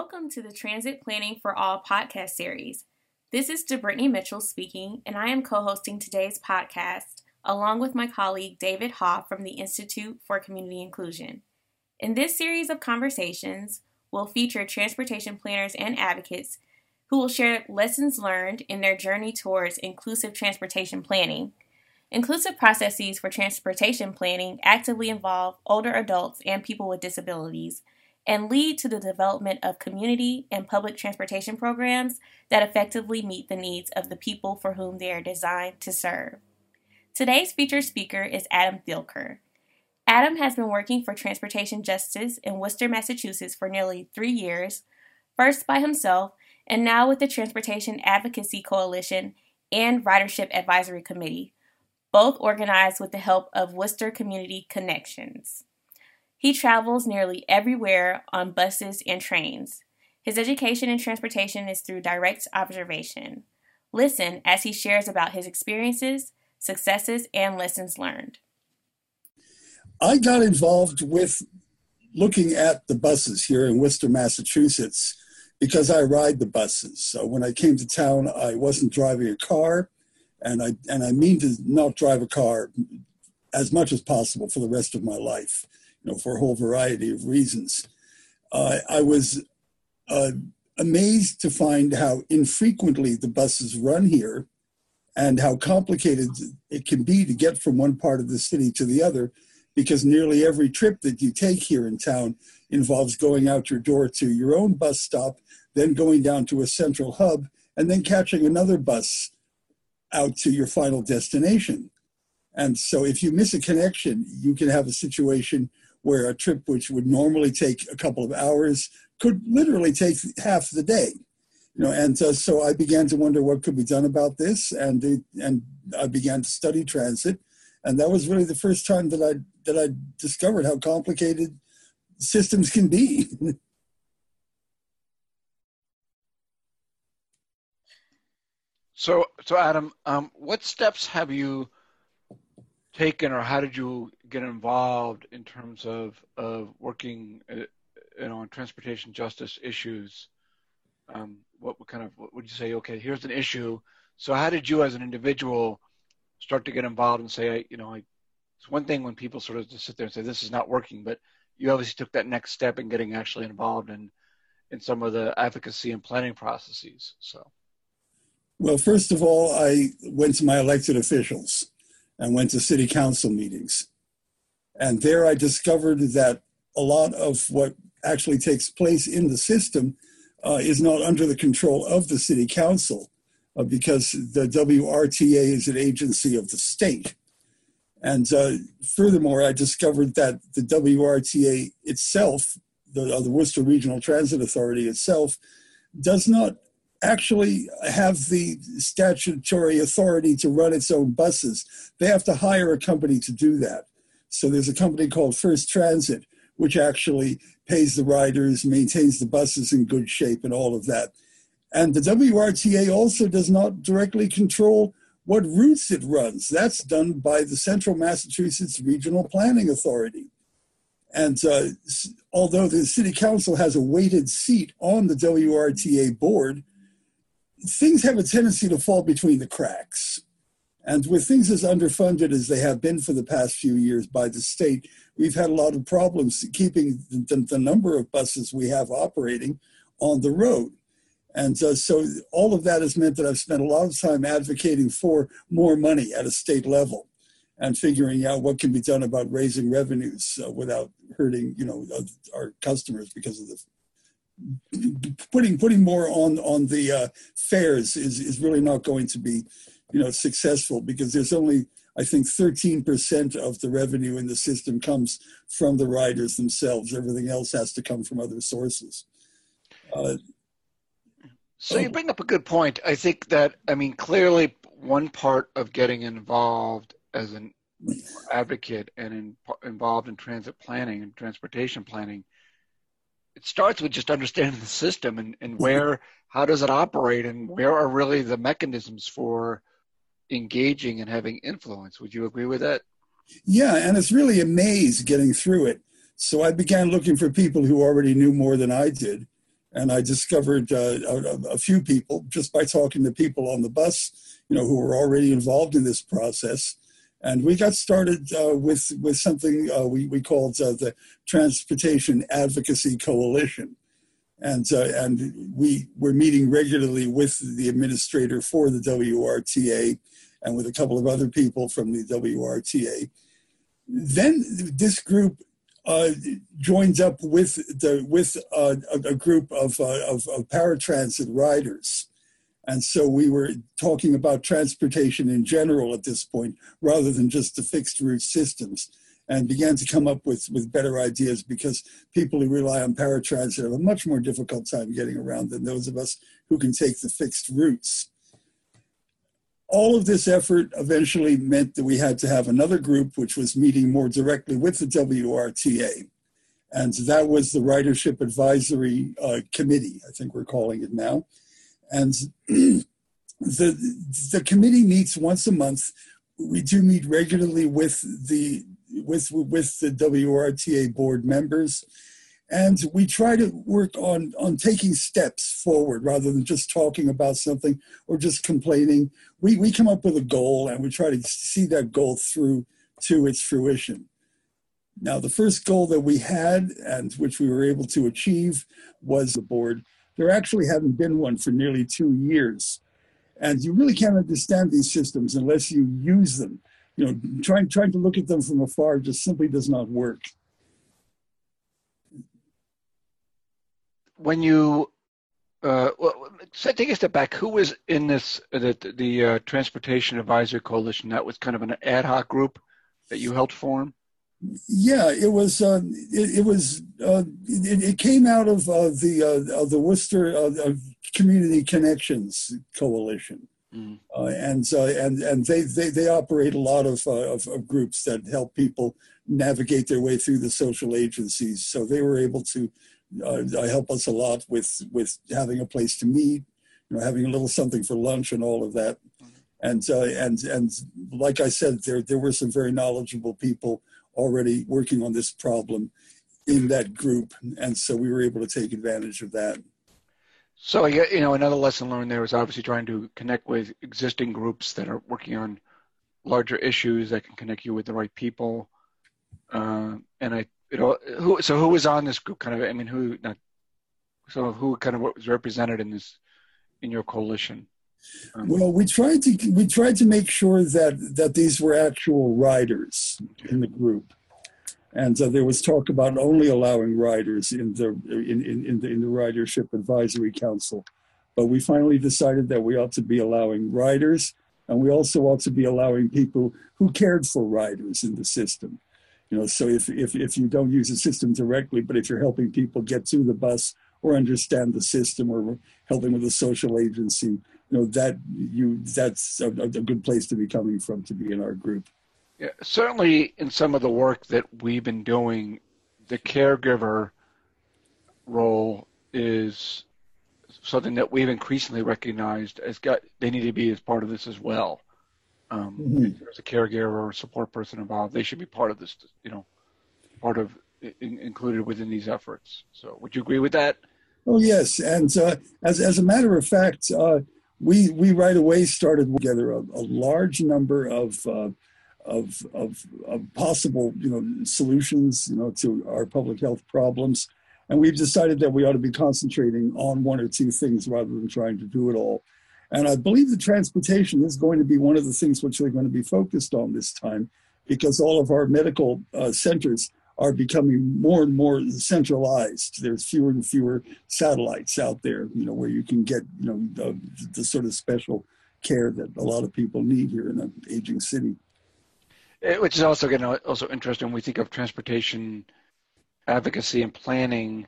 Welcome to the Transit Planning for All podcast series. This is DeBrittany Mitchell speaking, and I am co hosting today's podcast along with my colleague David Hoff from the Institute for Community Inclusion. In this series of conversations, we'll feature transportation planners and advocates who will share lessons learned in their journey towards inclusive transportation planning. Inclusive processes for transportation planning actively involve older adults and people with disabilities and lead to the development of community and public transportation programs that effectively meet the needs of the people for whom they are designed to serve. Today's featured speaker is Adam Thielker. Adam has been working for transportation justice in Worcester, Massachusetts for nearly three years, first by himself and now with the Transportation Advocacy Coalition and Ridership Advisory Committee, both organized with the help of Worcester Community Connections. He travels nearly everywhere on buses and trains. His education in transportation is through direct observation. Listen as he shares about his experiences, successes, and lessons learned. I got involved with looking at the buses here in Worcester, Massachusetts, because I ride the buses. So when I came to town, I wasn't driving a car, and I and I mean to not drive a car as much as possible for the rest of my life you know, for a whole variety of reasons. Uh, I was uh, amazed to find how infrequently the buses run here and how complicated it can be to get from one part of the city to the other because nearly every trip that you take here in town involves going out your door to your own bus stop, then going down to a central hub, and then catching another bus out to your final destination. And so if you miss a connection, you can have a situation where a trip which would normally take a couple of hours could literally take half the day you know and uh, so i began to wonder what could be done about this and and i began to study transit and that was really the first time that i that i discovered how complicated systems can be. So so adam um, what steps have you taken or how did you get involved in terms of of working uh, you know on transportation justice issues um, what kind of what would you say okay here's an issue so how did you as an individual start to get involved and say you know it's one thing when people sort of just sit there and say this is not working but you obviously took that next step in getting actually involved in in some of the advocacy and planning processes so well first of all i went to my elected officials and went to city council meetings. And there I discovered that a lot of what actually takes place in the system uh, is not under the control of the city council uh, because the WRTA is an agency of the state. And uh, furthermore, I discovered that the WRTA itself, the, uh, the Worcester Regional Transit Authority itself, does not actually have the statutory authority to run its own buses. They have to hire a company to do that. So there's a company called First Transit, which actually pays the riders, maintains the buses in good shape, and all of that. And the WRTA also does not directly control what routes it runs. That's done by the Central Massachusetts Regional Planning Authority. And uh, although the city council has a weighted seat on the WRTA board, things have a tendency to fall between the cracks. And with things as underfunded as they have been for the past few years by the state, we've had a lot of problems keeping the, the number of buses we have operating on the road. And uh, so all of that has meant that I've spent a lot of time advocating for more money at a state level and figuring out what can be done about raising revenues uh, without hurting, you know, our customers because of the putting putting more on on the uh, fares is is really not going to be you know successful because there's only I think 13% of the revenue in the system comes from the riders themselves. Everything else has to come from other sources. Uh, so you bring up a good point. I think that I mean clearly one part of getting involved as an advocate and in, involved in transit planning and transportation planning it starts with just understanding the system and, and where how does it operate and where are really the mechanisms for engaging and having influence would you agree with that yeah and it's really a maze getting through it so i began looking for people who already knew more than i did And I discovered uh, a, a, few people just by talking to people on the bus, you know, who were already involved in this process. And we got started uh, with, with something uh, we, we called uh, the Transportation Advocacy Coalition. And, uh, and we were meeting regularly with the administrator for the WRTA and with a couple of other people from the WRTA. Then this group uh, joins up with the with uh, a, a, group of, uh, of, of paratransit riders, and so we were talking about transportation in general at this point, rather than just the fixed route systems, and began to come up with with better ideas because people who rely on paratransit have a much more difficult time getting around than those of us who can take the fixed routes all of this effort eventually meant that we had to have another group which was meeting more directly with the WRTA. And that was the Ridership Advisory uh, Committee, I think we're calling it now. And the, the committee meets once a month. We do meet regularly with the, with, with the WRTA board members and we try to work on on taking steps forward rather than just talking about something or just complaining. We we come up with a goal and we try to see that goal through to its fruition. Now the first goal that we had and which we were able to achieve was the board. There actually haven't been one for nearly two years. And you really can't understand these systems unless you use them. You know trying trying to look at them from afar just simply does not work when you uh, well, so take a step back. Who was in this the the uh, Transportation Advisory Coalition? That was kind of an ad hoc group that you helped form. Yeah, it was. Uh, it, it, was. Uh, it, it, came out of uh, the uh, the Worcester Community Connections Coalition, mm. and and and they, they they operate a lot of, of, of groups that help people navigate their way through the social agencies. So they were able to uh, help us a lot with with having a place to meet, you know, having a little something for lunch and all of that. And uh, and and like I said, there there were some very knowledgeable people already working on this problem in that group, and so we were able to take advantage of that. So you know, another lesson learned there was obviously trying to connect with existing groups that are working on larger issues that can connect you with the right people. Uh, and I you know, who so who was on this group? Kind of, I mean, who not so who kind of was represented in this in your coalition? Um, well, we tried to we tried to make sure that that these were actual riders in the group, and so there was talk about only allowing riders in the in in, in the in the ridership advisory council, but we finally decided that we ought to be allowing riders, and we also ought to be allowing people who cared for riders in the system. You know, so if, if, if you don't use the system directly, but if you're helping people get to the bus or understand the system or helping with a social agency, you know, that you that's a, a good place to be coming from to be in our group. Yeah, certainly in some of the work that we've been doing, the caregiver role is something that we've increasingly recognized as got they need to be as part of this as well. Um, mm-hmm. If there's a caregiver or support person involved, they should be part of this. You know, part of in, included within these efforts. So, would you agree with that? Oh yes, and uh, as as a matter of fact, uh, we we right away started together a, a large number of, uh, of, of of possible you know solutions you know to our public health problems, and we've decided that we ought to be concentrating on one or two things rather than trying to do it all. And I believe the transportation is going to be one of the things which we're going to be focused on this time because all of our medical uh, centers are becoming more and more centralized. There's fewer and fewer satellites out there, you know, where you can get, you know, the, the sort of special care that a lot of people need here in an aging city. Eh, which is also again also interesting when we think of transportation advocacy and planning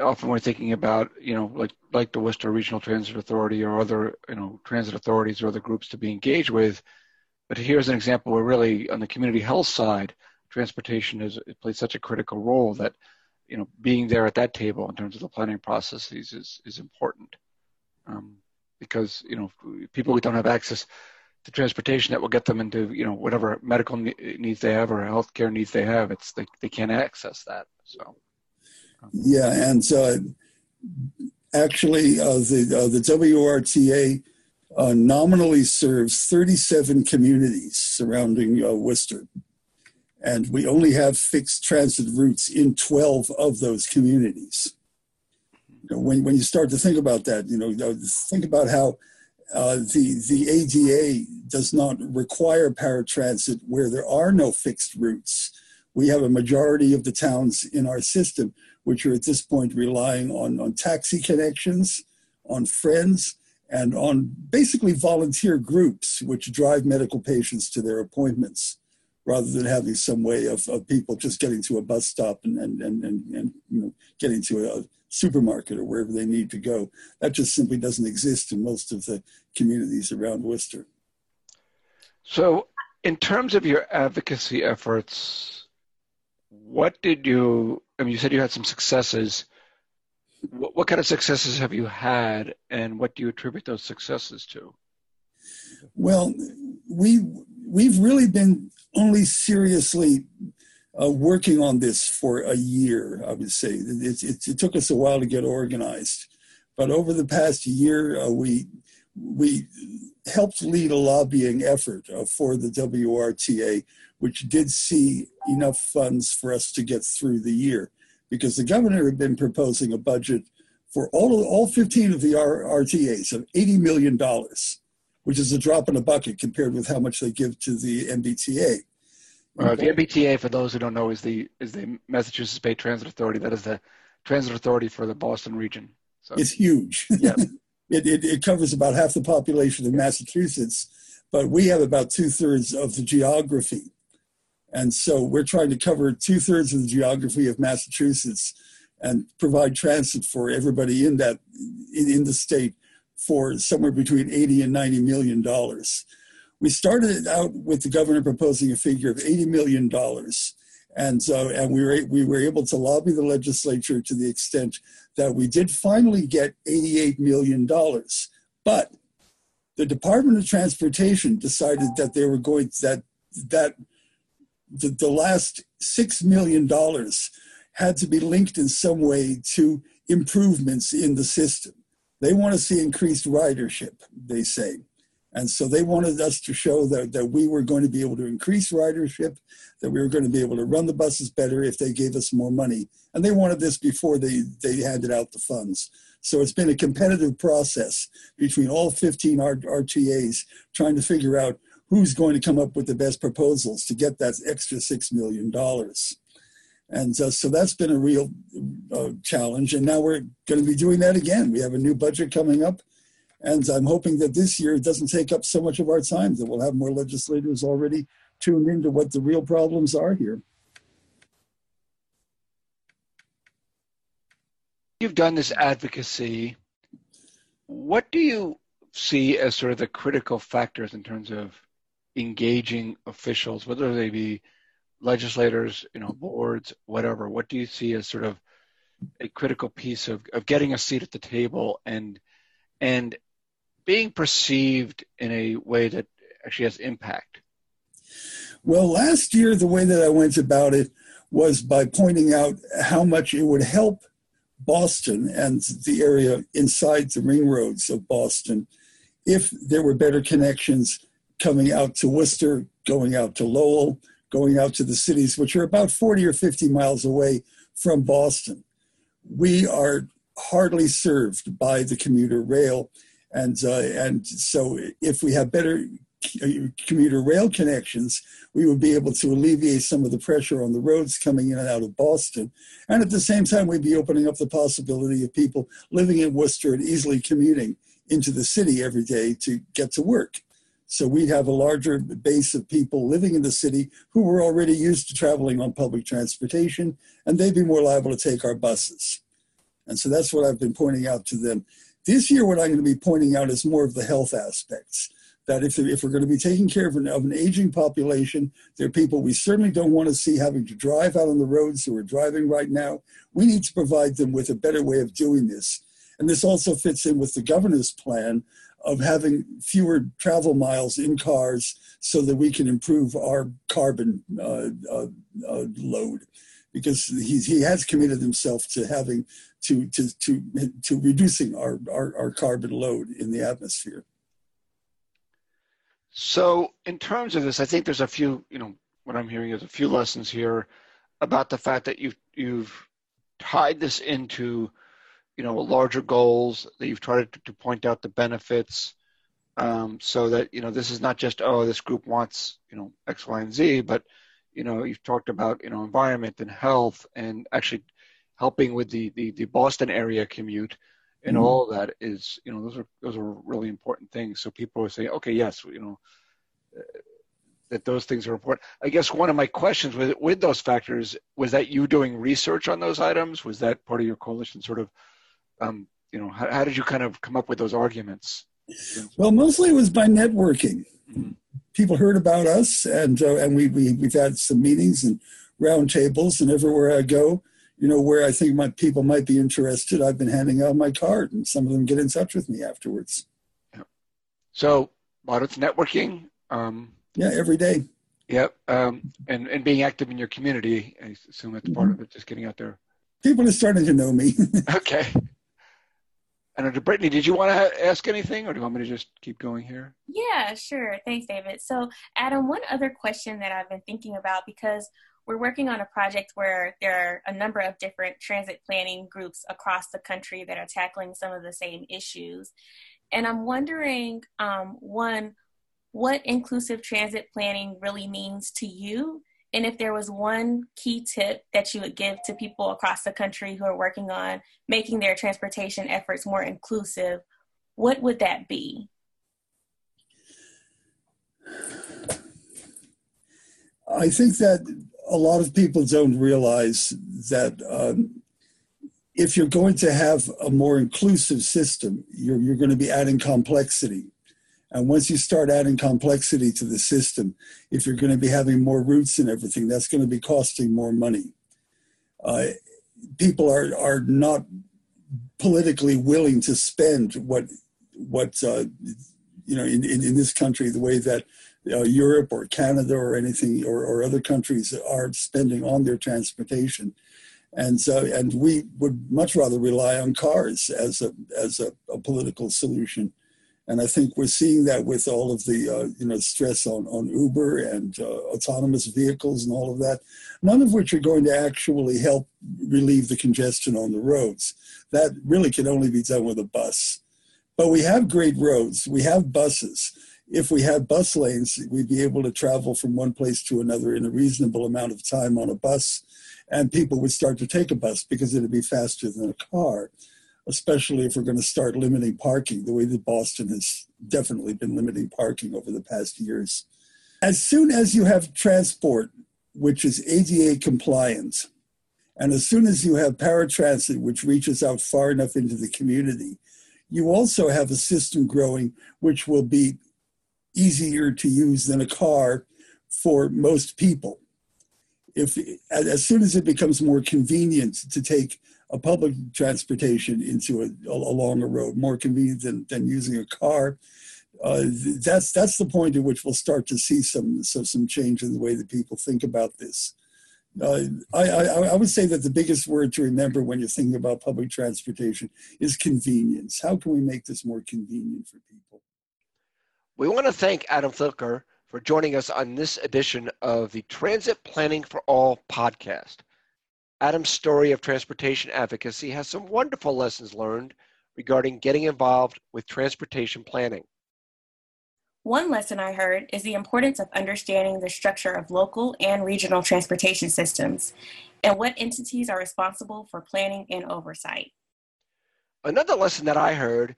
often we're thinking about you know like like the Worcester Regional Transit Authority or other you know transit authorities or other groups to be engaged with. But here's an example where really on the community health side, transportation it plays such a critical role that you know being there at that table in terms of the planning processes is is important um, because you know people who don't have access to transportation that will get them into you know whatever medical needs they have or healthcare needs they have it's they, they can't access that so yeah, and so actually, uh, the, uh, the WRTA uh, nominally serves 37 communities surrounding uh, Worcester. And we only have fixed transit routes in 12 of those communities. You know, when, when you start to think about that, you know, think about how uh, the, the ADA does not require paratransit where there are no fixed routes. We have a majority of the towns in our system which are at this point relying on, on taxi connections, on friends, and on basically volunteer groups which drive medical patients to their appointments rather than having some way of, of people just getting to a bus stop and, and, and, and, and you know, getting to a supermarket or wherever they need to go. That just simply doesn't exist in most of the communities around Worcester. So, in terms of your advocacy efforts, what did you, I mean, you said you had some successes what, what kind of successes have you had, and what do you attribute those successes to? Well, we we've really been only seriously uh, working on this for a year. I would say it, it, it, took us a while to get organized, but over the past year, uh, we we helped lead a lobbying effort uh, for the WRTA, which did see enough funds for us to get through the year because the governor had been proposing a budget for all of, all 15 of the R- RTAs of 80 million dollars, which is a drop in a bucket compared with how much they give to the MBTA. Uh, the MBTA, for those who don't know, is the is the Massachusetts Bay Transit Authority. That is the transit authority for the Boston region. So it's huge. Yeah. it, it, it covers about half the population of Massachusetts, but we have about two thirds of the geography and so we're trying to cover two thirds of the geography of Massachusetts and provide transit for everybody in that in, in the state for somewhere between 80 and 90 million dollars. We started out with the governor proposing a figure of 80 million dollars. And so, and we were, we were able to lobby the legislature to the extent that we did finally get $88 million. But the Department of Transportation decided that they were going, that, that the, the last $6 million had to be linked in some way to improvements in the system. They want to see increased ridership, they say. And so they wanted us to show that, that we were going to be able to increase ridership, that we were going to be able to run the buses better if they gave us more money. And they wanted this before they, they handed out the funds. So it's been a competitive process between all 15 RTAs trying to figure out who's going to come up with the best proposals to get that extra $6 million. And uh, so that's been a real uh, challenge. And now we're going to be doing that again. We have a new budget coming up. And I'm hoping that this year it doesn't take up so much of our time, that we'll have more legislators already tuned into what the real problems are here. You've done this advocacy. What do you see as sort of the critical factors in terms of engaging officials, whether they be legislators, you know, boards, whatever? What do you see as sort of a critical piece of, of getting a seat at the table and and being perceived in a way that actually has impact? Well, last year the way that I went about it was by pointing out how much it would help Boston and the area inside the ring roads of Boston if there were better connections coming out to Worcester, going out to Lowell, going out to the cities, which are about 40 or 50 miles away from Boston. We are hardly served by the commuter rail. And, uh, and so if we have better commuter rail connections, we would be able to alleviate some of the pressure on the roads coming in and out of Boston. And at the same time, we'd be opening up the possibility of people living in Worcester and easily commuting into the city every day to get to work. So we'd have a larger base of people living in the city who were already used to traveling on public transportation, and they'd be more liable to take our buses. And so that's what I've been pointing out to them. This year, what I'm going to be pointing out is more of the health aspects. That if, if we're going to be taking care of an, of an aging population, there are people we certainly don't want to see having to drive out on the roads who are driving right now. We need to provide them with a better way of doing this. And this also fits in with the governor's plan of having fewer travel miles in cars so that we can improve our carbon uh, uh, uh, load. because he, he has committed himself to having to to to to reducing our, our, our carbon load in the atmosphere. So, in terms of this, I think there's a few. You know, what I'm hearing is a few lessons here about the fact that you've you've tied this into you know larger goals that you've tried to, to point out the benefits um, so that you know this is not just oh this group wants you know x y and z but you know you've talked about you know environment and health and actually helping with the the, the boston area commute and mm-hmm. all that is you know those are those are really important things. So people are saying okay yes you know uh, that those things are important. I guess one of my questions with with those factors was that you doing research on those items? Was that part of your coalition sort of um, you know how, how did you kind of come up with those arguments well mostly it was by networking mm-hmm. people heard about us and uh, and we, we we've had some meetings and roundtables and everywhere i go you know, where I think my people might be interested, I've been handing out my card, and some of them get in touch with me afterwards. Yeah. So, lot of networking. Um, yeah, every day. Yep, um, and and being active in your community. I assume that's part mm-hmm. of it. Just getting out there. People are starting to know me. okay. And Brittany, did you want to ask anything, or do you want me to just keep going here? Yeah, sure. Thanks, David. So, Adam, one other question that I've been thinking about because we're working on a project where there are a number of different transit planning groups across the country that are tackling some of the same issues. And I'm wondering, um, one, what inclusive transit planning really means to you, and if there was one key tip that you would give to people across the country who are working on making their transportation efforts more inclusive, what would that be? I think that a lot of people don't realize that um, if you're going to have a more inclusive system, you're, you're going to be adding complexity. And once you start adding complexity to the system, if you're going to be having more routes and everything, that's going to be costing more money. Uh, people are, are not politically willing to spend what, what uh, you know, in, in, in this country, the way that uh, Europe or Canada or anything or, or other countries are spending on their transportation. And so, and we would much rather rely on cars as a as a, a political solution. And I think we're seeing that with all of the uh, you know stress on on Uber and uh, autonomous vehicles and all of that, none of which are going to actually help relieve the congestion on the roads. That really can only be done with a bus. But we have great roads. We have buses if we had bus lanes, we'd be able to travel from one place to another in a reasonable amount of time on a bus, and people would start to take a bus because it'd be faster than a car, especially if we're going to start limiting parking, the way that Boston has definitely been limiting parking over the past years. As soon as you have transport, which is ADA compliant, and as soon as you have paratransit, which reaches out far enough into the community, you also have a system growing which will be easier to use than a car for most people. If as soon as it becomes more convenient to take a public transportation into a, along a road, more convenient than, than using a car, uh, that's that's the point at which we'll start to see some so some change in the way that people think about this. Uh, I, I, I, would say that the biggest word to remember when you're thinking about public transportation is convenience. How can we make this more convenient for people? We want to thank Adam Filker for joining us on this edition of the Transit Planning for All podcast. Adam's story of transportation advocacy has some wonderful lessons learned regarding getting involved with transportation planning. One lesson I heard is the importance of understanding the structure of local and regional transportation systems and what entities are responsible for planning and oversight. Another lesson that I heard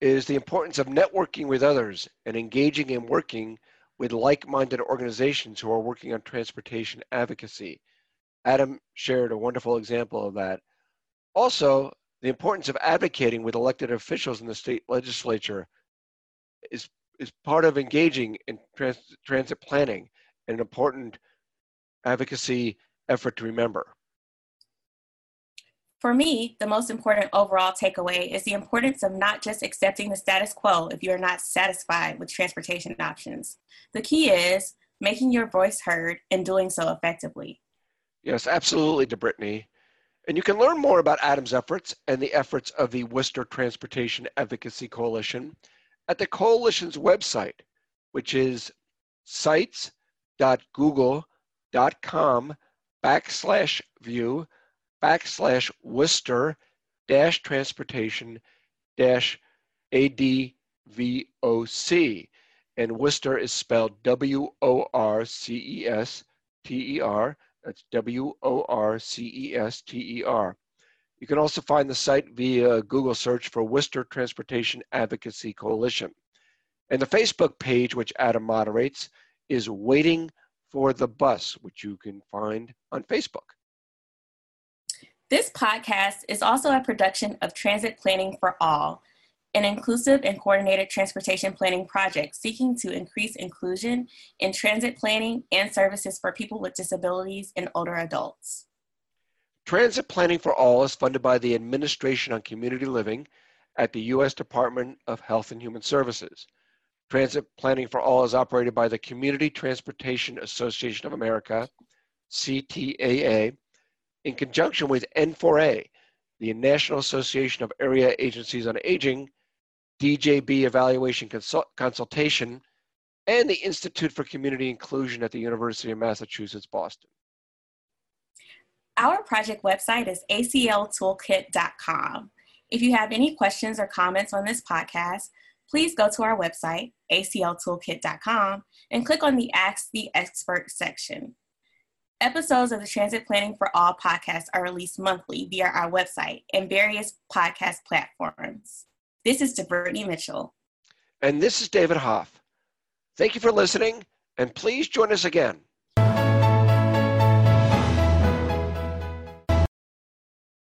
is the importance of networking with others and engaging in working with like-minded organizations who are working on transportation advocacy. Adam shared a wonderful example of that. Also, the importance of advocating with elected officials in the state legislature is, is part of engaging in trans, transit planning, and an important advocacy effort to remember. For me, the most important overall takeaway is the importance of not just accepting the status quo if you are not satisfied with transportation options. The key is making your voice heard and doing so effectively. Yes, absolutely, DeBrittany. And you can learn more about Adam's efforts and the efforts of the Worcester Transportation Advocacy Coalition at the coalition's website, which is sites.google.com backslash view backslash Worcester dash transportation dash ADVOC. And Worcester is spelled W O R C E S T E R. That's W O R C E S T E R. You can also find the site via Google search for Worcester Transportation Advocacy Coalition. And the Facebook page, which Adam moderates, is Waiting for the Bus, which you can find on Facebook. This podcast is also a production of Transit Planning for All, an inclusive and coordinated transportation planning project seeking to increase inclusion in transit planning and services for people with disabilities and older adults. Transit Planning for All is funded by the Administration on Community Living at the U.S. Department of Health and Human Services. Transit Planning for All is operated by the Community Transportation Association of America, CTAA, in conjunction with N4A, the National Association of Area Agencies on Aging, DJB Evaluation Consult- Consultation, and the Institute for Community Inclusion at the University of Massachusetts, Boston. Our project website is acltoolkit.com. If you have any questions or comments on this podcast, please go to our website, acltoolkit.com, and click on the Ask the Expert section. Episodes of the Transit Planning for All podcast are released monthly via our website and various podcast platforms. This is Brittany Mitchell. And this is David Hoff. Thank you for listening, and please join us again.